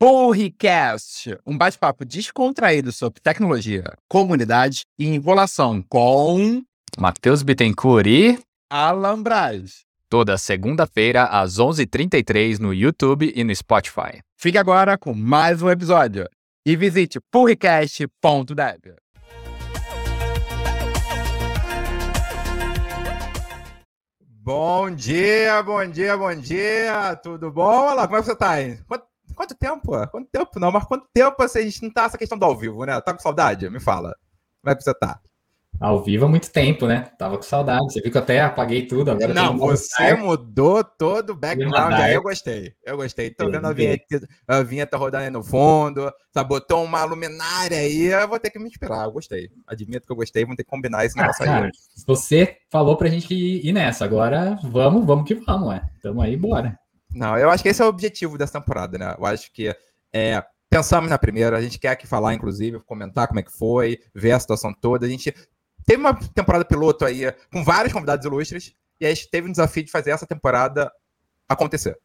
Porricast, um bate-papo descontraído sobre tecnologia, comunidade e enrolação com Matheus Bittencourt e Alan Braz. Toda segunda-feira às 11h33 no YouTube e no Spotify. Fique agora com mais um episódio e visite porricast.dev. Bom dia, bom dia, bom dia. Tudo bom? Olá, como é que você tá aí? Quanto, quanto tempo? Quanto tempo não? Mas quanto tempo assim, a gente não tá essa questão do ao vivo, né? Tá com saudade? Me fala. Como é que você tá? Ao vivo há muito tempo, né? Tava com saudade. Você viu que eu até apaguei tudo. Agora não, você mudou todo o background. Aí eu gostei. Eu gostei. Tô vendo a vinheta, a vinheta rodando aí no fundo. Sabe, botou uma luminária aí. Eu vou ter que me inspirar. Eu gostei. Admito que eu gostei. Vamos ter que combinar esse ah, negócio ah, aí. Você falou pra gente ir nessa. Agora vamos, vamos que vamos, ué. Tamo aí, bora. Não, eu acho que esse é o objetivo dessa temporada, né? Eu acho que é, pensamos na primeira, a gente quer aqui falar, inclusive, comentar como é que foi, ver a situação toda. A gente teve uma temporada piloto aí com vários convidados ilustres, e a gente teve um desafio de fazer essa temporada acontecer.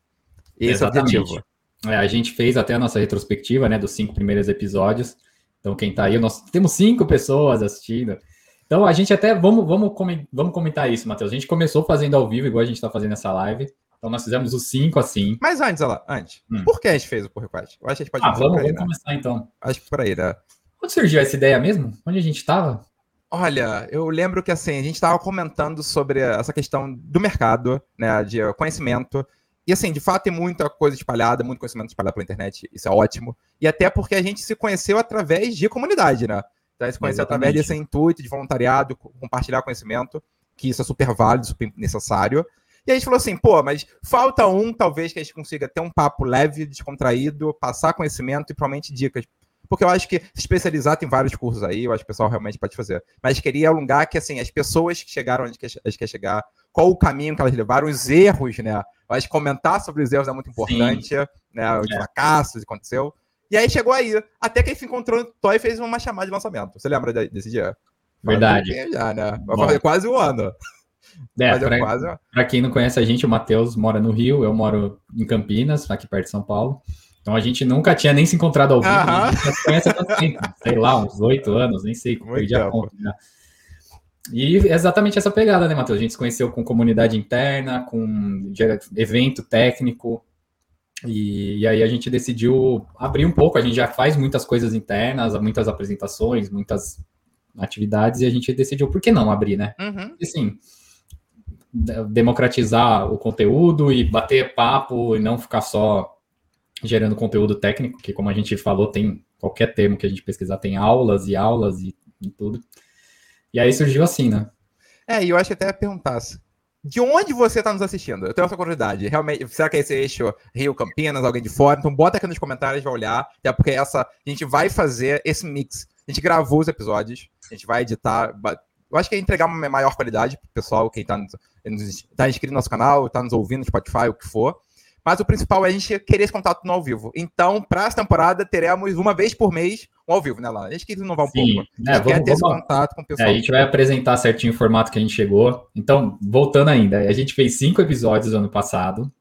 Esse Exatamente. é o objetivo. É, a gente fez até a nossa retrospectiva, né, dos cinco primeiros episódios. Então, quem tá aí, nós temos cinco pessoas assistindo. Então, a gente até, vamos, vamos, vamos comentar isso, Matheus. A gente começou fazendo ao vivo, igual a gente está fazendo essa live. Então, nós fizemos os cinco assim. Mas antes, olha lá, antes. Hum. Por que a gente fez o pull request? Eu acho que a gente pode Ah, vamos, aí, vamos né? começar então. Acho que por aí, né? Quando surgiu essa ideia mesmo? Onde a gente estava? Olha, eu lembro que assim, a gente estava comentando sobre essa questão do mercado, né, de conhecimento. E assim, de fato tem muita coisa espalhada, muito conhecimento espalhado pela internet, isso é ótimo. E até porque a gente se conheceu através de comunidade, né? Então a gente se conheceu Exatamente. através desse intuito de voluntariado, compartilhar conhecimento, que isso é super válido, super necessário. E a gente falou assim, pô, mas falta um, talvez, que a gente consiga ter um papo leve, descontraído, passar conhecimento e provavelmente dicas porque eu acho que se especializar tem vários cursos aí, eu acho que o pessoal realmente pode fazer. Mas queria alongar que, assim, as pessoas que chegaram onde elas querem chegar, qual o caminho que elas levaram, os erros, né? Eu acho que comentar sobre os erros é muito importante, Sim. né? Os é. fracassos que aconteceu. E aí chegou aí, até que ele se encontrou no Toy e fez uma chamada de lançamento. Você lembra desse dia? Verdade. Já, né? Vai fazer quase um ano. É, pra, quase... pra quem não conhece a gente, o Matheus mora no Rio, eu moro em Campinas, aqui perto de São Paulo. Então a gente nunca tinha nem se encontrado ao vivo. A gente conhece há tanto tempo, sei lá, uns oito anos, nem sei, Muito perdi a conta. Né? E exatamente essa pegada, né, Matheus? A gente se conheceu com comunidade interna, com evento técnico, e, e, aí a gente decidiu abrir um pouco. A gente já faz muitas coisas internas, muitas apresentações, muitas atividades, e a gente decidiu, por que não abrir, né? Uhum. E, assim, democratizar o conteúdo e bater papo e não ficar só gerando conteúdo técnico, que como a gente falou, tem qualquer termo que a gente pesquisar, tem aulas e aulas e, e tudo. E aí surgiu assim, né? É, e eu acho que até perguntasse. De onde você está nos assistindo? Eu tenho essa curiosidade. Realmente, será que é esse eixo Rio Campinas, alguém de fora? Então bota aqui nos comentários, vai olhar. Até porque essa, a gente vai fazer esse mix. A gente gravou os episódios, a gente vai editar. Eu acho que é entregar uma maior qualidade pro pessoal, quem está tá inscrito no nosso canal, está nos ouvindo no Spotify, o que for. Mas o principal é a gente querer esse contato no ao vivo. Então, para essa temporada, teremos uma vez por mês um ao vivo, né, lá? A gente quer inovar um Sim. pouco. A gente é, quer ter vamos, esse contato com o pessoal. É, a gente vai apresentar certinho o formato que a gente chegou. Então, voltando ainda, a gente fez cinco episódios ano passado.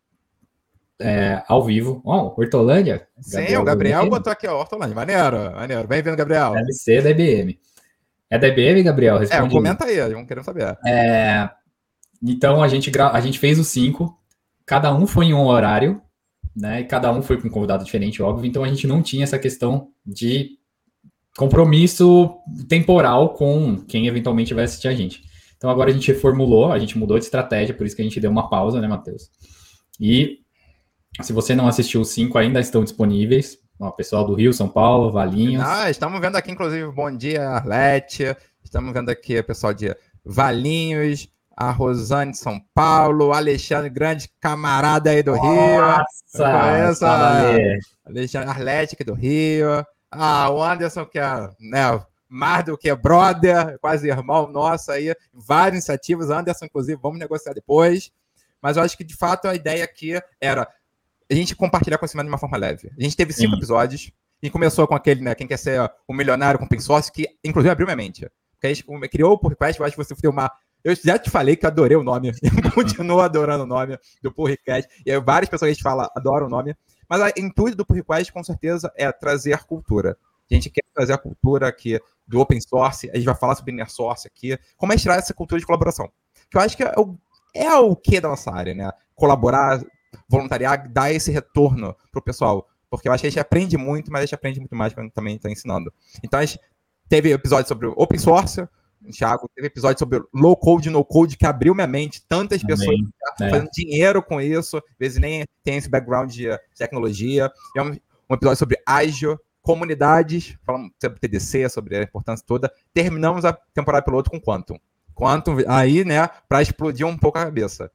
É, ao vivo. Ó, oh, Hortolândia. Sim, o Gabriel botou aqui, ó, Hortolândia. Maneiro, maneiro. Bem-vindo, Gabriel. Deve ser da IBM. É da IBM, Gabriel? Responde é, comenta aí, vamos querer saber. É, então, a gente, gra... a gente fez os cinco cada um foi em um horário, né? E cada um foi com um convidado diferente, óbvio. Então a gente não tinha essa questão de compromisso temporal com quem eventualmente vai assistir a gente. Então agora a gente reformulou, a gente mudou de estratégia, por isso que a gente deu uma pausa, né, Matheus? E se você não assistiu os cinco, ainda estão disponíveis. O pessoal do Rio, São Paulo, Valinhos. Ah, estamos vendo aqui, inclusive, bom dia, Arlete. Estamos vendo aqui o pessoal de Valinhos, a Rosane de São Paulo, Alexandre Grande, camarada aí do Rio. Nossa! Alexandre Atlético do Rio. Ah, o Anderson, que é né, mais do que brother, quase irmão nosso aí, várias iniciativas. Anderson, inclusive, vamos negociar depois. Mas eu acho que, de fato, a ideia aqui era a gente compartilhar conhecimento de uma forma leve. A gente teve cinco Sim. episódios. A gente começou com aquele, né, quem quer ser o milionário com pensócio, que inclusive abriu minha mente. Porque a gente criou o podcast, eu acho que você tem uma eu já te falei que adorei o nome. Eu continuo adorando o nome do podcast. E aí, várias pessoas que a gente fala adoram o nome. Mas o intuito do pull request, com certeza, é trazer cultura. A gente quer trazer a cultura aqui do open source, a gente vai falar sobre inner source aqui, como é tirar essa cultura de colaboração. Que eu acho que é o, é o que da nossa área, né? Colaborar, voluntariar, dar esse retorno pro pessoal. Porque eu acho que a gente aprende muito, mas a gente aprende muito mais quando também está ensinando. Então, a gente teve episódio sobre open source, Thiago, teve episódio sobre low code, no code, que abriu minha mente. Tantas Também, pessoas é. fazendo dinheiro com isso, às vezes nem tem esse background de tecnologia. É um, um episódio sobre ágil, comunidades, falamos sobre TDC, sobre a importância toda. Terminamos a temporada piloto com Quantum. Quantum aí, né, para explodir um pouco a cabeça.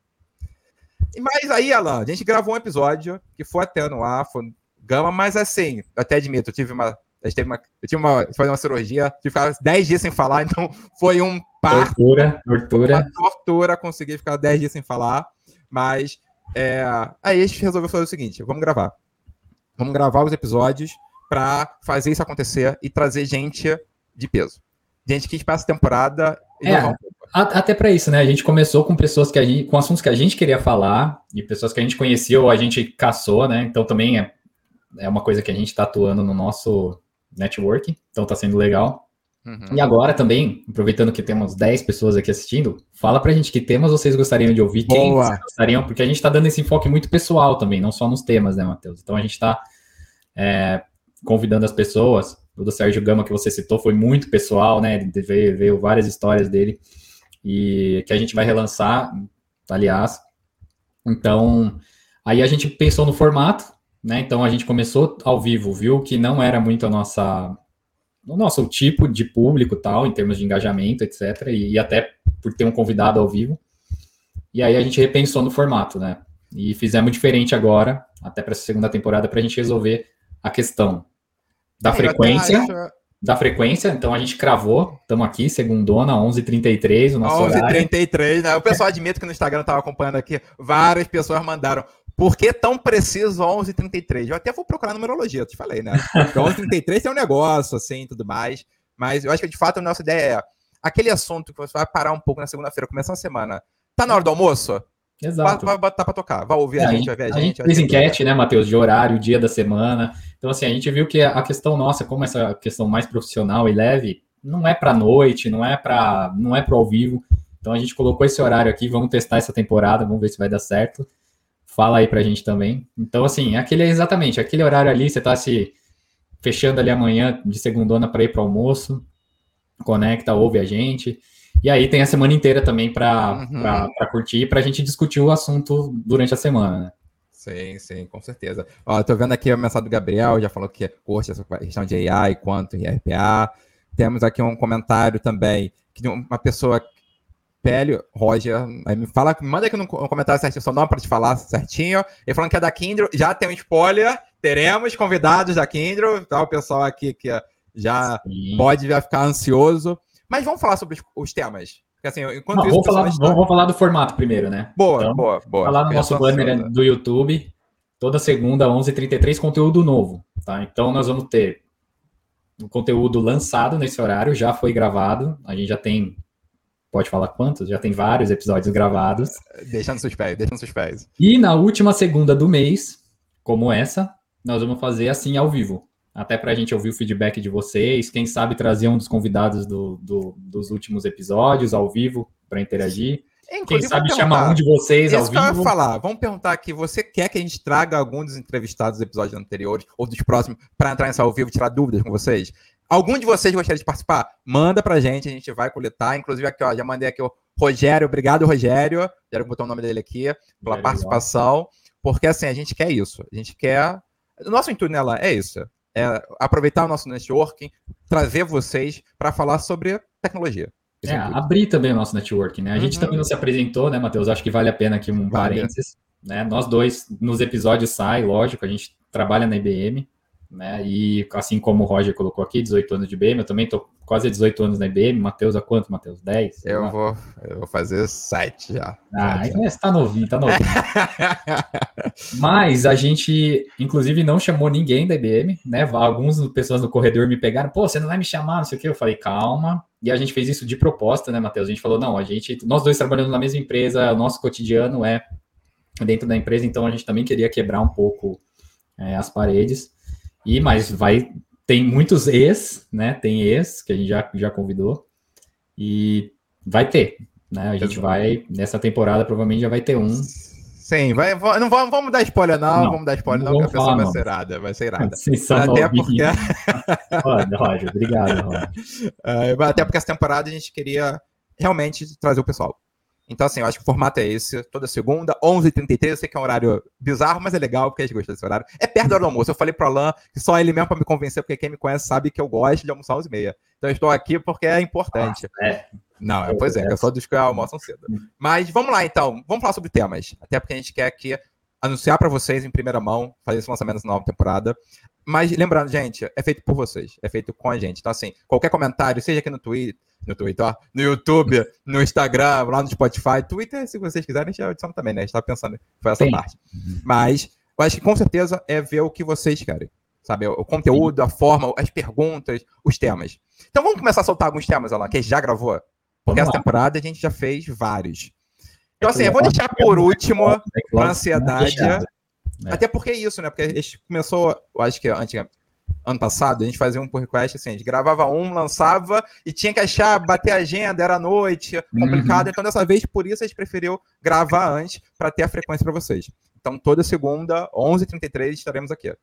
Mas aí, Alan, a gente gravou um episódio que foi até no ar, foi gama, mas assim, eu até admito, eu tive uma a gente teve uma, eu tive uma, fazer uma cirurgia, tive que ficar 10 dias sem falar, então foi um parto. Tortura, tortura. Tortura conseguir ficar 10 dias sem falar. Mas é, aí a gente resolveu fazer o seguinte: vamos gravar. Vamos gravar os episódios para fazer isso acontecer e trazer gente de peso. Gente que passa a temporada é, um até para isso, né? A gente começou com pessoas que a gente, com assuntos que a gente queria falar e pessoas que a gente conhecia ou a gente caçou, né? Então também é, é uma coisa que a gente está atuando no nosso networking, então tá sendo legal. Uhum. E agora também, aproveitando que temos 10 pessoas aqui assistindo, fala pra gente que temas vocês gostariam de ouvir, Boa. quem vocês gostariam, porque a gente tá dando esse enfoque muito pessoal também, não só nos temas, né, Matheus? Então a gente tá é, convidando as pessoas, o do Sérgio Gama que você citou foi muito pessoal, né, veio, veio várias histórias dele, e que a gente vai relançar, aliás. Então, aí a gente pensou no formato, né? Então a gente começou ao vivo, viu que não era muito a nossa o nosso tipo de público tal, em termos de engajamento, etc. E, e até por ter um convidado ao vivo. E aí a gente repensou no formato, né? E fizemos diferente agora, até para essa segunda temporada, para a gente resolver a questão da frequência. Da frequência, então a gente cravou, estamos aqui, segundona, 11h33, o nosso 11h33, né? O pessoal admite que no Instagram estava acompanhando aqui, várias pessoas mandaram por que tão preciso 11h33? Eu até vou procurar numerologia, eu te falei, né? 11h33 tem um negócio, assim, tudo mais. Mas eu acho que, de fato, a nossa ideia é aquele assunto que você vai parar um pouco na segunda-feira, começar a semana. Tá na hora do almoço? Exato. Vai, botar pra tocar. Vai ouvir é, a gente, vai ver a, a gente. fez enquete, né, Matheus, de horário, dia da semana. Então, assim, a gente viu que a questão nossa, como essa questão mais profissional e leve, não é para noite, não é para não é para ao vivo. Então a gente colocou esse horário aqui, vamos testar essa temporada, vamos ver se vai dar certo. Fala aí pra gente também. Então, assim, aquele é exatamente, aquele horário ali, você tá se fechando ali amanhã de segundona para ir para almoço, conecta, ouve a gente. E aí tem a semana inteira também para uhum. curtir, para a gente discutir o assunto durante a semana, né? Sim, sim, com certeza. Ó, tô vendo aqui a mensagem do Gabriel, já falou que curte essa questão de AI, quanto em RPA. Temos aqui um comentário também, que uma pessoa Pélio, Roger, aí me fala, me manda aqui no comentário certinho seu nome para te falar certinho. Ele falando que é da Kindle, já tem um spoiler, teremos convidados da Kindle, tá? O pessoal aqui que já Sim. pode já ficar ansioso. Mas vamos falar sobre os, os temas. Porque, assim, enquanto Não, isso, vamos, falar, está... vamos, falar do formato primeiro, né? Boa, então, boa, boa. Falar no nosso banner do YouTube, toda segunda, 11h33, conteúdo novo, tá? Então nós vamos ter o conteúdo lançado nesse horário, já foi gravado, a gente já tem pode falar quantos? Já tem vários episódios gravados. Deixa nos seus pés, deixa nos seus pés. E na última segunda do mês, como essa, nós vamos fazer assim ao vivo. Até para a gente ouvir o feedback de vocês, quem sabe trazer um dos convidados do, do, dos últimos episódios ao vivo para interagir. Quem sabe chama um de vocês ao vivo. Eu ia falar. Vamos perguntar aqui, você quer que a gente traga algum dos entrevistados dos episódios anteriores ou dos próximos para entrar nessa ao vivo e tirar dúvidas com vocês? Algum de vocês gostaria de participar? Manda pra gente, a gente vai coletar. Inclusive, aqui, ó, já mandei aqui o Rogério. Obrigado, Rogério. Já botar o nome dele aqui, pela é participação. Legal. Porque, assim, a gente quer isso. A gente quer. O nosso intuito nela é isso. É aproveitar o nosso networking, trazer vocês para falar sobre tecnologia. É, é abrir também o nosso networking, né? A uhum. gente também não se apresentou, né, Matheus? Acho que vale a pena aqui um vale. parênteses. Né? Nós dois, nos episódios sai, lógico, a gente trabalha na IBM, né? E assim como o Roger colocou aqui, 18 anos de IBM, eu também estou quase 18 anos na IBM. Matheus, há quanto, Matheus? 10? Eu vou, eu vou fazer 7 já. Ah, então você tá novinho, tá novinho. Mas a gente, inclusive, não chamou ninguém da IBM, né? Algumas pessoas no corredor me pegaram, pô, você não vai me chamar, não sei o que. Eu falei, calma. E a gente fez isso de proposta, né, Matheus? A gente falou, não, a gente, nós dois trabalhando na mesma empresa, o nosso cotidiano é dentro da empresa, então a gente também queria quebrar um pouco é, as paredes. E mas vai tem muitos ex, né? Tem ex que a gente já, já convidou e vai ter, né? A gente vai nessa temporada provavelmente já vai ter um. Sim, vai, não vamos, vamos dar spoiler não, não vamos dar spoiler não, não porque a pessoa vai ser irada, vai ser irada. Até porque... Roger, obrigado, Roger. Uh, até porque essa temporada a gente queria realmente trazer o pessoal. Então, assim, eu acho que o formato é esse, toda segunda, 11h33, eu sei que é um horário bizarro, mas é legal, porque a gente gosta desse horário. É perto da hora do almoço, eu falei pro Alan que só ele mesmo para me convencer, porque quem me conhece sabe que eu gosto de almoçar 11h30. Então eu estou aqui porque é importante. Ah, é. Não, é, pois é, eu sou dos que almoçam cedo. Mas vamos lá, então, vamos falar sobre temas. Até porque a gente quer aqui anunciar para vocês em primeira mão, fazer esse lançamento na nova temporada. Mas lembrando, gente, é feito por vocês, é feito com a gente. Então, assim, qualquer comentário, seja aqui no Twitter, no Twitter, ó, no YouTube, no Instagram, lá no Spotify, Twitter, se vocês quiserem, a gente adiciona também, né? A gente tava pensando, foi essa Sim. parte. Mas eu acho que com certeza é ver o que vocês querem. Sabe? O conteúdo, a forma, as perguntas, os temas. Então vamos começar a soltar alguns temas, lá, que a gente já gravou. Porque essa temporada a gente já fez vários. Então, assim, eu vou deixar por último, para ansiedade. É. Até porque é isso, né? Porque a gente começou, eu acho que antes, ano passado, a gente fazia um pull request assim, a gente gravava um, lançava e tinha que achar, bater a agenda, era noite, complicado. Uhum. Então, dessa vez, por isso a gente preferiu gravar antes para ter a frequência para vocês. Então, toda segunda, 11h33, estaremos aqui.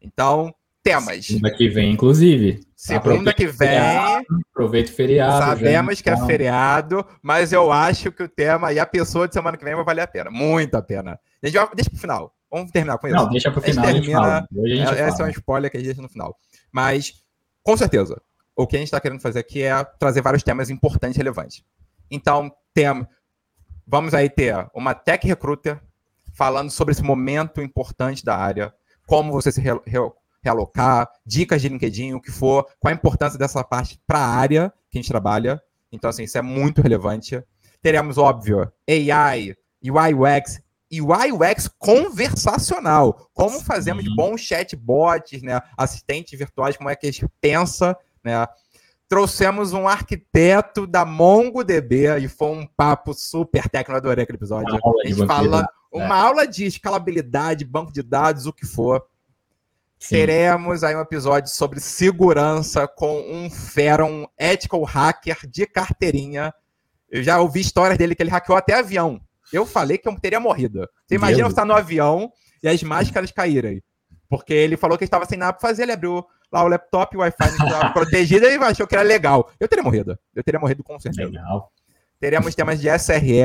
Então, temas. Segunda que vem, inclusive. Segunda que vem. Feriado, aproveita o feriado. Sabemos que é então. feriado, mas eu acho que o tema e a pessoa de semana que vem vai valer a pena. Muito a pena. A gente vai, deixa pro final. Vamos terminar com isso. Não, deixa pro final. A gente termina, a gente é, essa é um spoiler que a gente deixa no final. Mas, com certeza, o que a gente está querendo fazer aqui é trazer vários temas importantes e relevantes. Então, tem, vamos aí ter uma tech recruiter falando sobre esse momento importante da área, como você se re, re, realocar, dicas de LinkedIn, o que for, qual a importância dessa parte para a área que a gente trabalha. Então, assim, isso é muito relevante. Teremos, óbvio, AI, UI UX UI UX conversacional. Como fazemos Sim. bons chatbots, né? Assistentes virtuais, como é que a gente pensa, né? Trouxemos um arquiteto da MongoDB e foi um papo super técnico. Eu adorei aquele episódio. Uma a gente fala uma é. aula de escalabilidade, banco de dados, o que for. Sim. Teremos aí um episódio sobre segurança com um fera, um ethical hacker de carteirinha. Eu já ouvi histórias dele que ele hackeou até avião. Eu falei que eu teria morrido. Você imagina você estar no avião e as máscaras caírem. Porque ele falou que estava sem nada para fazer, ele abriu lá o laptop, o Wi-Fi protegido e achou que era legal. Eu teria morrido. Eu teria morrido com certeza. Legal. Teremos temas de SRE,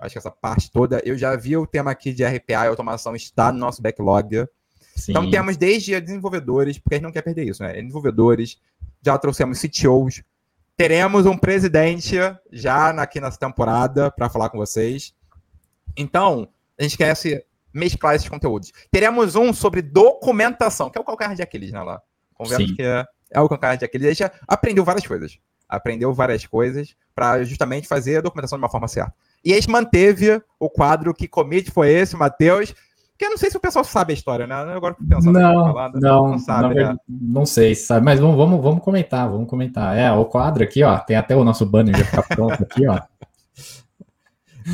acho que essa parte toda. Eu já vi o tema aqui de RPA e automação está no nosso backlog. Sim. Então temos desde desenvolvedores, porque a gente não quer perder isso, né? Desenvolvedores, já trouxemos CTOs, teremos um presidente já aqui nessa temporada para falar com vocês. Então, a gente quer se mesclar esses conteúdos. Teremos um sobre documentação, que é o calcanhar de Aquiles, né, lá? Conversa que é, é o calcanhar de Aquiles. A gente aprendeu várias coisas. Aprendeu várias coisas para justamente fazer a documentação de uma forma certa. E a gente manteve o quadro Que Commit Foi Esse, Matheus, que eu não sei se o pessoal sabe a história, né? Agora pensando não, falando, não, não sabe, não, né? não sei, sabe, mas vamos, vamos, vamos comentar, vamos comentar. É, o quadro aqui, ó, tem até o nosso banner já ficar pronto aqui, ó.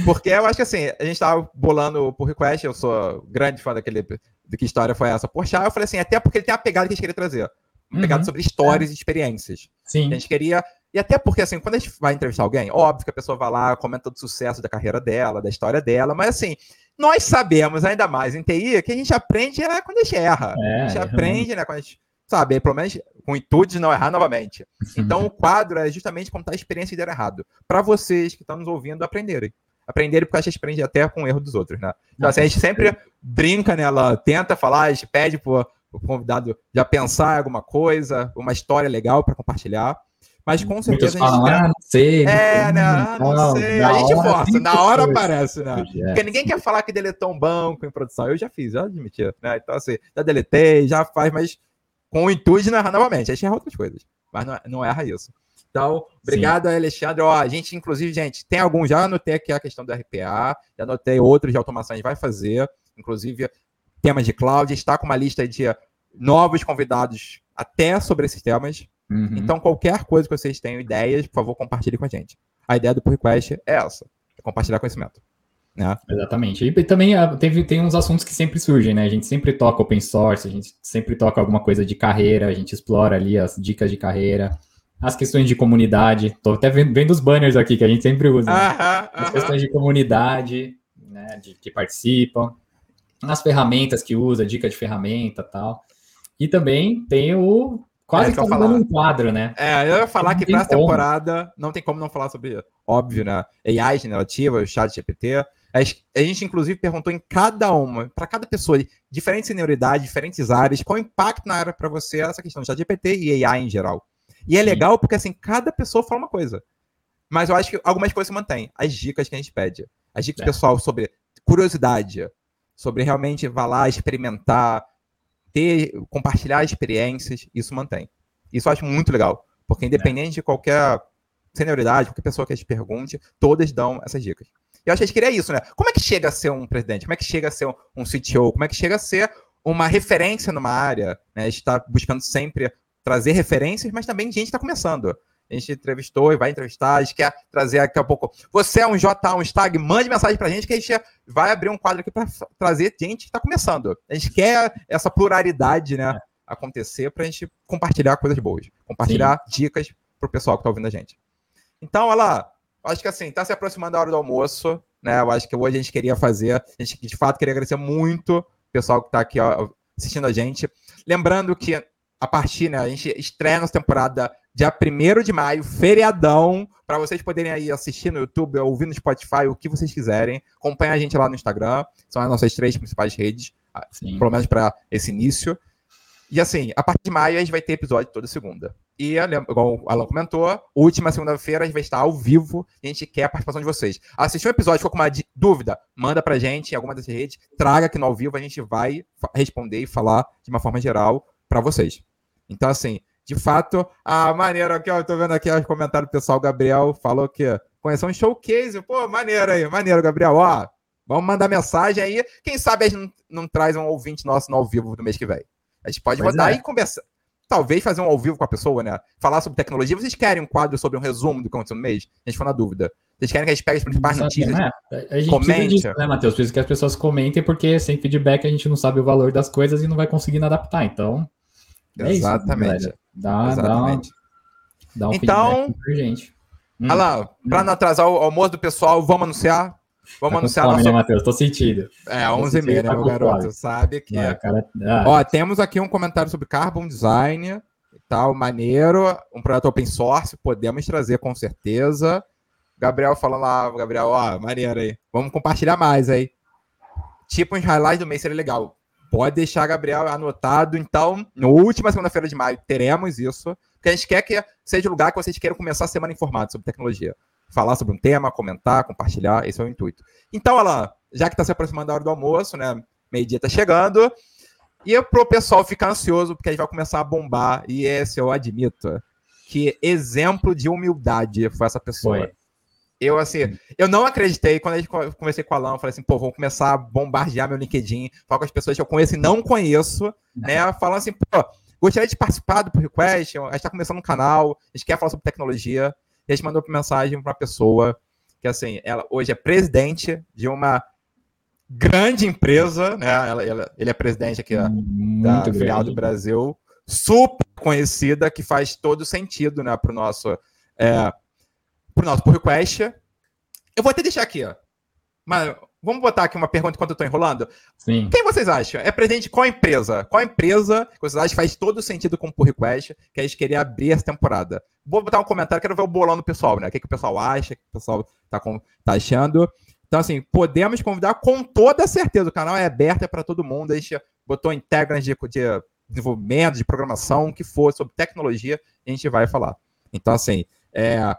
Porque eu acho que assim, a gente tava bolando por request, eu sou grande fã daquele de que história foi essa por chá, eu falei assim, até porque ele tem a pegada que a gente queria trazer. Uma uhum. pegada sobre histórias é. e experiências. Sim. A gente queria. E até porque, assim, quando a gente vai entrevistar alguém, óbvio que a pessoa vai lá, comenta do sucesso da carreira dela, da história dela, mas assim, nós sabemos, ainda mais em TI, que a gente aprende é quando a gente erra. É, a gente aprende, né? Quando a gente, sabe, pelo menos com o intuito de não errar novamente. Então, o quadro é justamente contar a experiência de dar errado. Para vocês que estão nos ouvindo aprenderem aprenderem, porque a gente aprende até com o erro dos outros, né? Então, assim, a gente sempre brinca nela, tenta falar, a gente pede pro, pro convidado já pensar em alguma coisa, uma história legal para compartilhar. Mas com certeza a gente. ah, não sei. É, né? Ah, não, não sei. A gente força, na hora aparece, né? Porque ninguém quer falar que deletou um banco em produção. Eu já fiz, já admiti. Né? Então, assim, já deletei, já faz, mas com o intuito de não errar novamente. A gente erra outras coisas, mas não, não erra isso. Então, obrigado, Sim. Alexandre. Ó, a gente, inclusive, gente, tem alguns, já anotei aqui a questão do RPA, já anotei outros de automação, a gente vai fazer, inclusive, temas de cloud, está com uma lista de novos convidados até sobre esses temas. Uhum. Então, qualquer coisa que vocês tenham ideias, por favor, compartilhe com a gente. A ideia do pull request é essa, é compartilhar conhecimento. Né? Exatamente. E também ah, teve, tem uns assuntos que sempre surgem, né? A gente sempre toca open source, a gente sempre toca alguma coisa de carreira, a gente explora ali as dicas de carreira, as questões de comunidade. Tô até vendo, vendo os banners aqui que a gente sempre usa. Né? As questões de comunidade, né? De, que participam, as ferramentas que usa, dica de ferramenta tal. E também tem o quase é, que falar. um quadro, né? É, eu ia falar não que para essa temporada não tem como não falar sobre, óbvio, né? AI generativa, o chat GPT. A gente, inclusive, perguntou em cada uma, para cada pessoa, diferente senioridade, diferentes áreas, qual o impacto na área para você essa questão de chat GPT e AI em geral. E é legal porque, assim, cada pessoa fala uma coisa. Mas eu acho que algumas coisas se mantêm. As dicas que a gente pede. As dicas é. pessoal sobre curiosidade, sobre realmente vá lá experimentar, ter, compartilhar experiências, isso mantém. Isso eu acho muito legal. Porque independente é. de qualquer senioridade, qualquer pessoa que a gente pergunte, todas dão essas dicas. Eu acho que a gente queria isso, né? Como é que chega a ser um presidente? Como é que chega a ser um, CTO? Como é que chega a ser uma referência numa área? Né? A gente está buscando sempre trazer referências, mas também gente está começando. A gente entrevistou e vai entrevistar, a gente quer trazer daqui a pouco. Você é um J, um Stag, mande mensagem para a gente que a gente vai abrir um quadro aqui para trazer gente que está começando. A gente quer essa pluralidade, né, acontecer para a gente compartilhar coisas boas, compartilhar Sim. dicas para o pessoal que está ouvindo a gente. Então, olha lá, acho que assim, está se aproximando da hora do almoço, né? Eu acho que hoje a gente queria fazer, a gente de fato queria agradecer muito o pessoal que está aqui ó, assistindo a gente. Lembrando que a partir, né, a gente estreia nossa temporada dia 1 de maio, feriadão, para vocês poderem aí assistir no YouTube, ouvir no Spotify, o que vocês quiserem. Acompanha a gente lá no Instagram, são as nossas três principais redes, Sim. pelo menos para esse início. E assim, a partir de maio a gente vai ter episódio toda segunda. E, igual o Alan comentou, última segunda-feira a gente vai estar ao vivo a gente quer a participação de vocês. Assistiu um episódio, ficou com uma dúvida, manda pra gente em alguma dessas redes, traga aqui no ao vivo, a gente vai responder e falar de uma forma geral para vocês. Então, assim, de fato, a maneira aqui, ó, eu tô vendo aqui os comentários do pessoal, o Gabriel falou que conheceu um showcase, pô, maneiro aí, maneiro, Gabriel, ó, vamos mandar mensagem aí, quem sabe a gente não, não traz um ouvinte nosso no ao vivo do mês que vem. A gente pode pois mandar é. e conversar, talvez fazer um ao vivo com a pessoa, né, falar sobre tecnologia, vocês querem um quadro sobre um resumo do que aconteceu no mês? A gente ficou na dúvida. Vocês querem que a gente pegue as principais notícias? É. A gente comente. Disso, né, Matheus? Precisa que as pessoas comentem, porque sem feedback a gente não sabe o valor das coisas e não vai conseguir adaptar. Então, é Exatamente. Isso, dá, Exatamente. Dá, dá um então, gente. Hum. Olha lá, para não atrasar o almoço do pessoal, vamos anunciar? Vamos tá anunciar fome, nosso... né, Matheus? Tô sentindo. É, 11h30, né, meu garoto? Fome. Sabe que... É, cara... ah. Ó, temos aqui um comentário sobre Carbon Design e tal, maneiro. Um projeto open source, podemos trazer com certeza. Gabriel falando lá, Gabriel, ó, maneiro aí. Vamos compartilhar mais aí. Tipo, uns highlights do mês seria legal. Pode deixar, Gabriel, anotado. Então, na última segunda-feira de maio, teremos isso. Porque a gente quer que seja o lugar que vocês queiram começar a semana informada sobre tecnologia. Falar sobre um tema, comentar, compartilhar, esse é o intuito. Então, Alan, já que está se aproximando da hora do almoço, né? Meio-dia está chegando. E para o pessoal ficar ansioso, porque a gente vai começar a bombar. E esse eu admito. Que exemplo de humildade foi essa pessoa. Foi. Eu, assim, eu não acreditei quando gente conversei com o Alan, eu falei assim, pô, vou começar a bombardear meu LinkedIn, falar com as pessoas que eu conheço e não conheço, né? Falando assim, pô, gostaria de participar do request, a gente tá começando um canal, a gente quer falar sobre tecnologia, e a gente mandou mensagem para uma pessoa que, assim, ela hoje é presidente de uma grande empresa, né? Ela, ela, ele é presidente aqui Muito da grande. filial do Brasil, super conhecida, que faz todo sentido, né, para o nosso. É, pro nosso pull request. Eu vou até deixar aqui, ó. Mas vamos botar aqui uma pergunta enquanto eu tô enrolando. Sim. Quem vocês acham? É presidente de qual empresa? Qual empresa que vocês acham que faz todo sentido com o pull request que a gente queria abrir essa temporada? Vou botar um comentário, quero ver o bolão do pessoal, né? O que, que o pessoal acha, o que o pessoal tá, com, tá achando. Então, assim, podemos convidar com toda certeza. O canal é aberto, é para todo mundo. A gente botou integrantes de, de desenvolvimento, de programação, o que for, sobre tecnologia, a gente vai falar. Então, assim, é,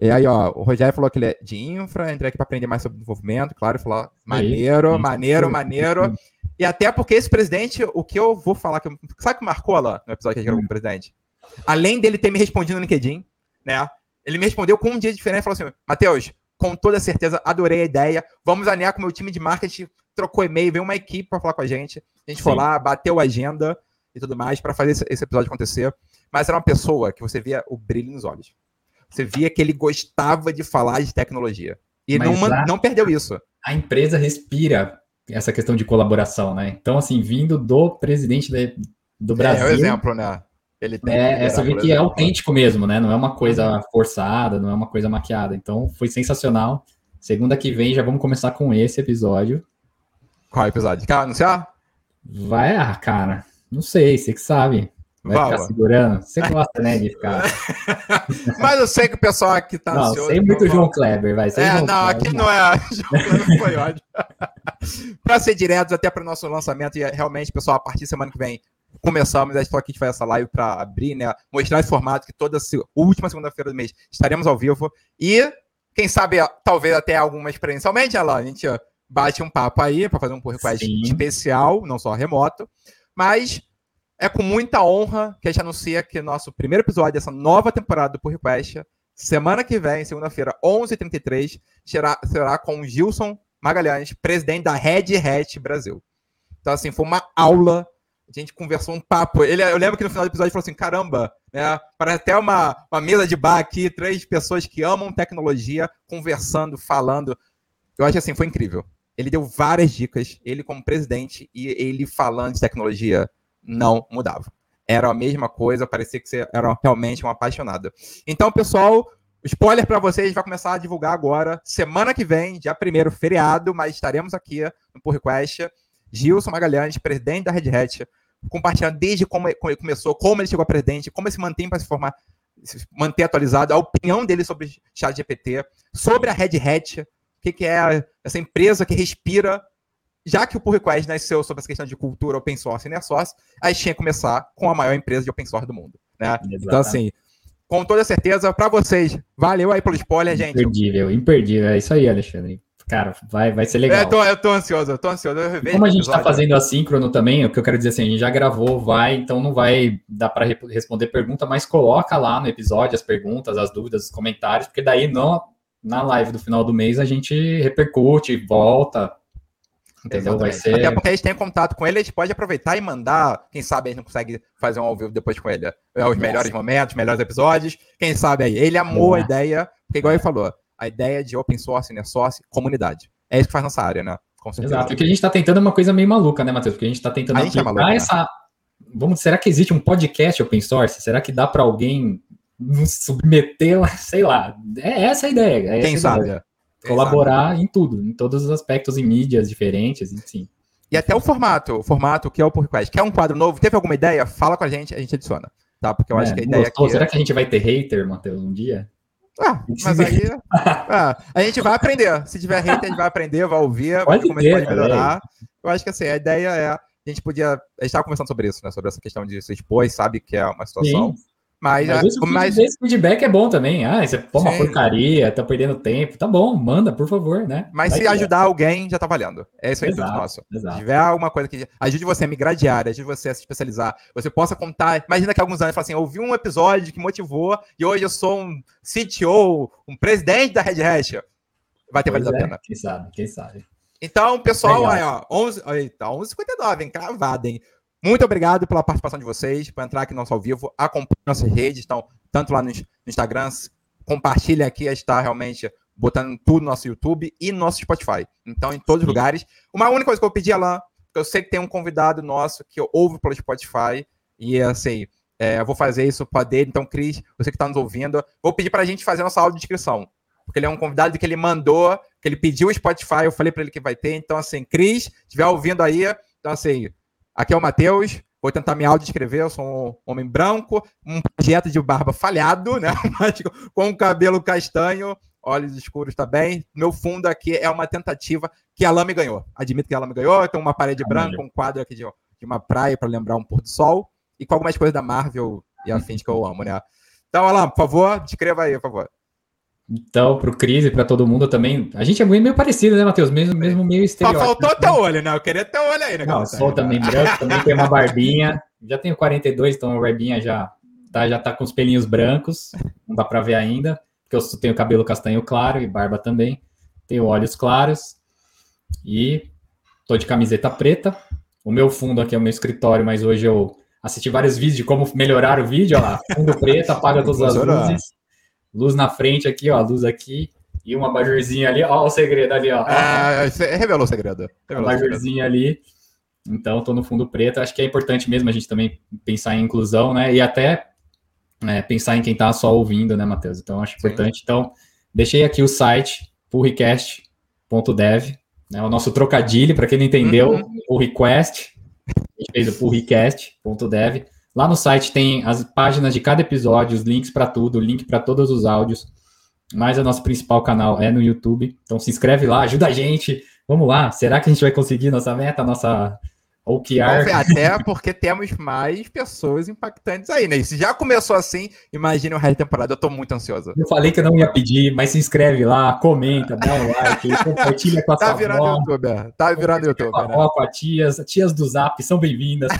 e aí, ó, o Rogério falou que ele é de infra, entrei aqui para aprender mais sobre desenvolvimento, claro, falou maneiro, aí, maneiro, maneiro. E até porque esse presidente, o que eu vou falar, que, sabe o que marcou lá no episódio que a gente gravou com o presidente? Além dele ter me respondido no LinkedIn, né? Ele me respondeu com um dia diferente e falou assim: Matheus, com toda certeza, adorei a ideia. Vamos alinhar com o meu time de marketing, trocou e-mail, veio uma equipe para falar com a gente. A gente Sim. foi lá, bateu a agenda e tudo mais para fazer esse episódio acontecer. Mas era uma pessoa que você via o brilho nos olhos. Você via que ele gostava de falar de tecnologia. E não, lá, não perdeu isso. a empresa respira essa questão de colaboração, né? Então, assim, vindo do presidente de, do Brasil. É, é o exemplo, né? Ele tem é, essa vê que é autêntico mesmo, né? Não é uma coisa forçada, não é uma coisa maquiada. Então, foi sensacional. Segunda que vem já vamos começar com esse episódio. Qual episódio? Quer anunciar? Vai, ah, cara. Não sei, você que sabe. Vai ficar segurando. Você gosta, né, de ficar. Mas eu sei que o pessoal aqui tá não, ansioso. Sei muito João Kleber, vai ser. É, João não, Kleber, aqui não, não é. João Kleber foi ótimo. para ser diretos até para o nosso lançamento, e realmente, pessoal, a partir da semana que vem, começamos, a gente aqui de fazer essa live para abrir, né? Mostrar esse formato que toda última segunda-feira do mês estaremos ao vivo. E, quem sabe, talvez até algumas presencialmente, lá, a gente bate um papo aí para fazer um Sim. especial, não só remoto. Mas é com muita honra que a gente anuncia que nosso primeiro episódio dessa nova temporada do Pull Request, semana que vem, segunda-feira, 11h33, será, será com o Gilson Magalhães, presidente da Red Hat Brasil. Então, assim, foi uma aula. A gente conversou um papo. Ele, eu lembro que no final do episódio ele falou assim: caramba, né? Parece até uma, uma mesa de bar aqui, três pessoas que amam tecnologia, conversando, falando. Eu acho assim, foi incrível. Ele deu várias dicas, ele como presidente e ele falando de tecnologia não mudava. Era a mesma coisa, parecia que você era realmente um apaixonado. Então, pessoal, spoiler para vocês, vai começar a divulgar agora, semana que vem, dia primeiro, feriado, mas estaremos aqui no Pull Request. Gilson Magalhães, presidente da Red Hat, compartilhando desde como ele começou, como ele chegou a presidente, como ele se mantém para se formar, se manter atualizado, a opinião dele sobre chat GPT, sobre a Red Hat, o que, que é essa empresa que respira já que o pull request nasceu sobre essa questão de cultura open source e inner source, a gente tinha que começar com a maior empresa de open source do mundo. Né? Então, assim, com toda certeza, para vocês, valeu aí pelo spoiler, gente. Imperdível, imperdível. É isso aí, Alexandre. Cara, vai, vai ser legal. Eu tô, eu tô ansioso, eu tô ansioso. Eu Como a gente está fazendo assíncrono também, o que eu quero dizer assim, a gente já gravou, vai, então não vai dar para responder pergunta, mas coloca lá no episódio as perguntas, as dúvidas, os comentários, porque daí no, na live do final do mês a gente repercute, volta, Entendeu? Vai ser... Até porque a gente tem contato com ele, a gente pode aproveitar e mandar. Quem sabe a gente não consegue fazer um ao vivo depois com ele. É os melhores momentos, melhores episódios. Quem sabe aí. Ele amou a ideia, porque igual ele falou, a ideia de open source, né? Source, comunidade. É isso que faz nossa área, né? Com certeza. Exato. O que a gente está tentando é uma coisa meio maluca, né, Matheus? Porque a gente está tentando a aplicar é né? essa. Né? Vamos, será que existe um podcast open source? Será que dá para alguém submeter, sei lá? É essa a ideia. É Quem sabe? Ideia colaborar Exato. em tudo, em todos os aspectos, em mídias diferentes, enfim. E até o formato, o formato que é o pull request. Quer um quadro novo? Teve alguma ideia? Fala com a gente, a gente adiciona. Tá? Porque eu é, acho que a ideia gostou? aqui... Será que a gente vai ter hater, Matheus, um dia? Ah, mas aí ah, a gente vai aprender. Se tiver hater, a gente vai aprender, vai ouvir, pode como ter, a gente pode melhorar. Eu acho que assim, a ideia é. A gente podia. A gente estava conversando sobre isso, né? Sobre essa questão de se expor, sabe que é uma situação. Sim. Mas, mas, esse, mas... esse feedback é bom também. Ah, você pô uma porcaria, tá perdendo tempo. Tá bom, manda, por favor, né? Mas Vai se ajudar alguém, já tá valendo. É isso aí, exato, nosso. Exato. Se tiver alguma coisa que ajude você a migrar de área, ajude você a se especializar, você possa contar. Imagina que alguns anos fala assim: eu ouvi um episódio que motivou e hoje eu sou um CTO, um presidente da Red Hat. Vai ter valido é, a pena. Quem sabe, quem sabe. Então, pessoal, aí, ó, 11, eita, 11h59, hein? Cravada, hein? Muito obrigado pela participação de vocês, por entrar aqui no nosso ao vivo. Acompanhe nossas redes, então, tanto lá no Instagram, compartilha aqui, está realmente botando tudo no nosso YouTube e no nosso Spotify. Então, em todos os lugares. Uma única coisa que eu pedi, Alan, porque eu sei que tem um convidado nosso que ouve pelo Spotify, e assim, é, eu vou fazer isso para dele. Então, Cris, você que está nos ouvindo, vou pedir para a gente fazer nossa aula de inscrição. Porque ele é um convidado que ele mandou, que ele pediu o Spotify, eu falei para ele que vai ter. Então, assim, Cris, estiver ouvindo aí, então, assim, Aqui é o Matheus, vou tentar me auto-descrever, eu sou um homem branco, um projeto de barba falhado, né? com um cabelo castanho, olhos escuros também. Meu fundo aqui é uma tentativa que a Lame ganhou. Admito que a Lame ganhou, tem uma parede branca, um quadro aqui de, de uma praia para lembrar um pôr do sol, e com algumas coisas da Marvel e afins que eu amo, né? Então, Alan, por favor, descreva aí, por favor. Então, pro Cris e para todo mundo também. A gente é meio parecido, né, Matheus? Mesmo, mesmo meio estereótipo. Só faltou teu olho, né? Eu queria teu olho aí, né? Não, sou também branco, também tem uma barbinha. Já tenho 42, então a barbinha já tá, já tá com os pelinhos brancos. Não dá para ver ainda, porque eu tenho cabelo castanho claro e barba também. Tenho olhos claros e tô de camiseta preta. O meu fundo aqui é o meu escritório, mas hoje eu assisti vários vídeos de como melhorar o vídeo. Olha lá, fundo preto, apaga todas as luzes luz na frente aqui, ó, luz aqui, e uma abajurzinha ali, ó o segredo ali, ó. Ah, revelou o segredo. Revelou abajurzinha ali. Então, tô no fundo preto. Acho que é importante mesmo a gente também pensar em inclusão, né? E até é, pensar em quem tá só ouvindo, né, Matheus? Então, acho importante. Sim. Então, deixei aqui o site, pullrequest.dev, né, o nosso trocadilho, para quem não entendeu, uhum. o request, a gente fez o pullrequest.dev. Lá no site tem as páginas de cada episódio, os links para tudo, link para todos os áudios. Mas o nosso principal canal é no YouTube. Então se inscreve lá, ajuda a gente. Vamos lá. Será que a gente vai conseguir nossa meta, nossa OKR? Até porque temos mais pessoas impactantes aí, né? E se já começou assim, imagine o resto da temporada. Eu tô muito ansioso. Eu falei que eu não ia pedir, mas se inscreve lá, comenta, dá um like, compartilha com a tá sua virando avó. YouTuber. Tá virando YouTuber. Com a avó, com a tias, tias do Zap são bem-vindas.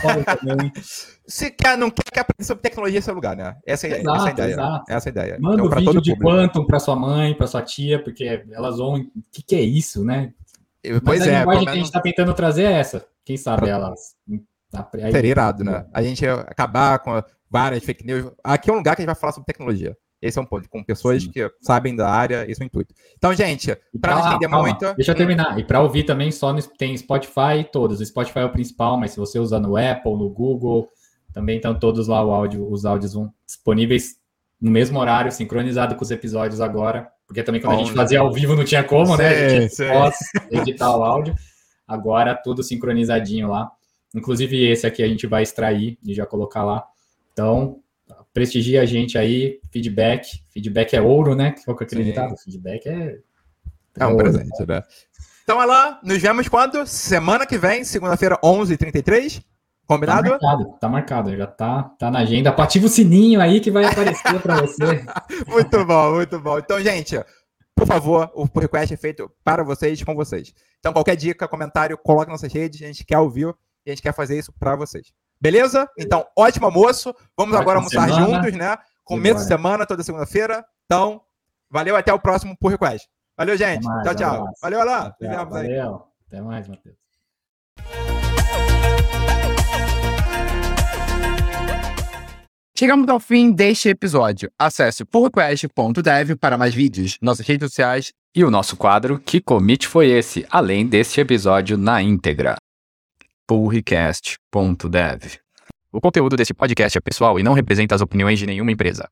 também. Se quer, não quer aprender sobre tecnologia, esse é o lugar, né? Essa é, exato, essa é a ideia. Exato. Essa é a ideia. Manda então, um vídeo de Quantum para sua mãe, para sua tia, porque elas vão. O que, que é isso, né? Pois Mas a é. A linguagem que a gente está tentando trazer é essa. Quem sabe elas. Seria irado, né? A gente acabar com várias fake news. Aqui é um lugar que a gente vai falar sobre tecnologia. Esse é um ponto, com pessoas Sim. que sabem da área, esse é o intuito. Então, gente, para não entender muito. Deixa eu terminar. E para ouvir também, só no, tem Spotify todos. O Spotify é o principal, mas se você usar no Apple, no Google, também estão todos lá o áudio, os áudios vão disponíveis no mesmo horário, sincronizado com os episódios agora. Porque também quando Bom, a gente fazia ao vivo não tinha como, né? A gente editar o áudio. Agora tudo sincronizadinho lá. Inclusive esse aqui a gente vai extrair e já colocar lá. Então, prestigia a gente aí, feedback. Feedback é ouro, né? Que foi acreditado. Feedback é. É um ouro, presente, né? Então, é lá, nos vemos quando? Semana que vem, segunda-feira, 11h33. Combinado? Tá marcado, tá marcado, já tá, tá na agenda. Ativa o sininho aí que vai aparecer para você. muito bom, muito bom. Então, gente, por favor, o request é feito para vocês, com vocês. Então, qualquer dica, comentário, coloque nas nossas redes, a gente quer ouvir e a gente quer fazer isso para vocês. Beleza? Então, ótimo almoço. Vamos Ótima agora almoçar semana. juntos, né? Começo de semana, toda segunda-feira. Então, valeu, até o próximo Pull Request. Valeu, gente. Mais, tchau, tchau. Valeu, lá. Valeu. Até mais, Matheus. Chegamos ao fim deste episódio. Acesse pullrequest.dev para mais vídeos, nossas redes sociais e o nosso quadro Que Commit Foi Esse, além deste episódio na íntegra. pullrecast.dev O conteúdo deste podcast é pessoal e não representa as opiniões de nenhuma empresa.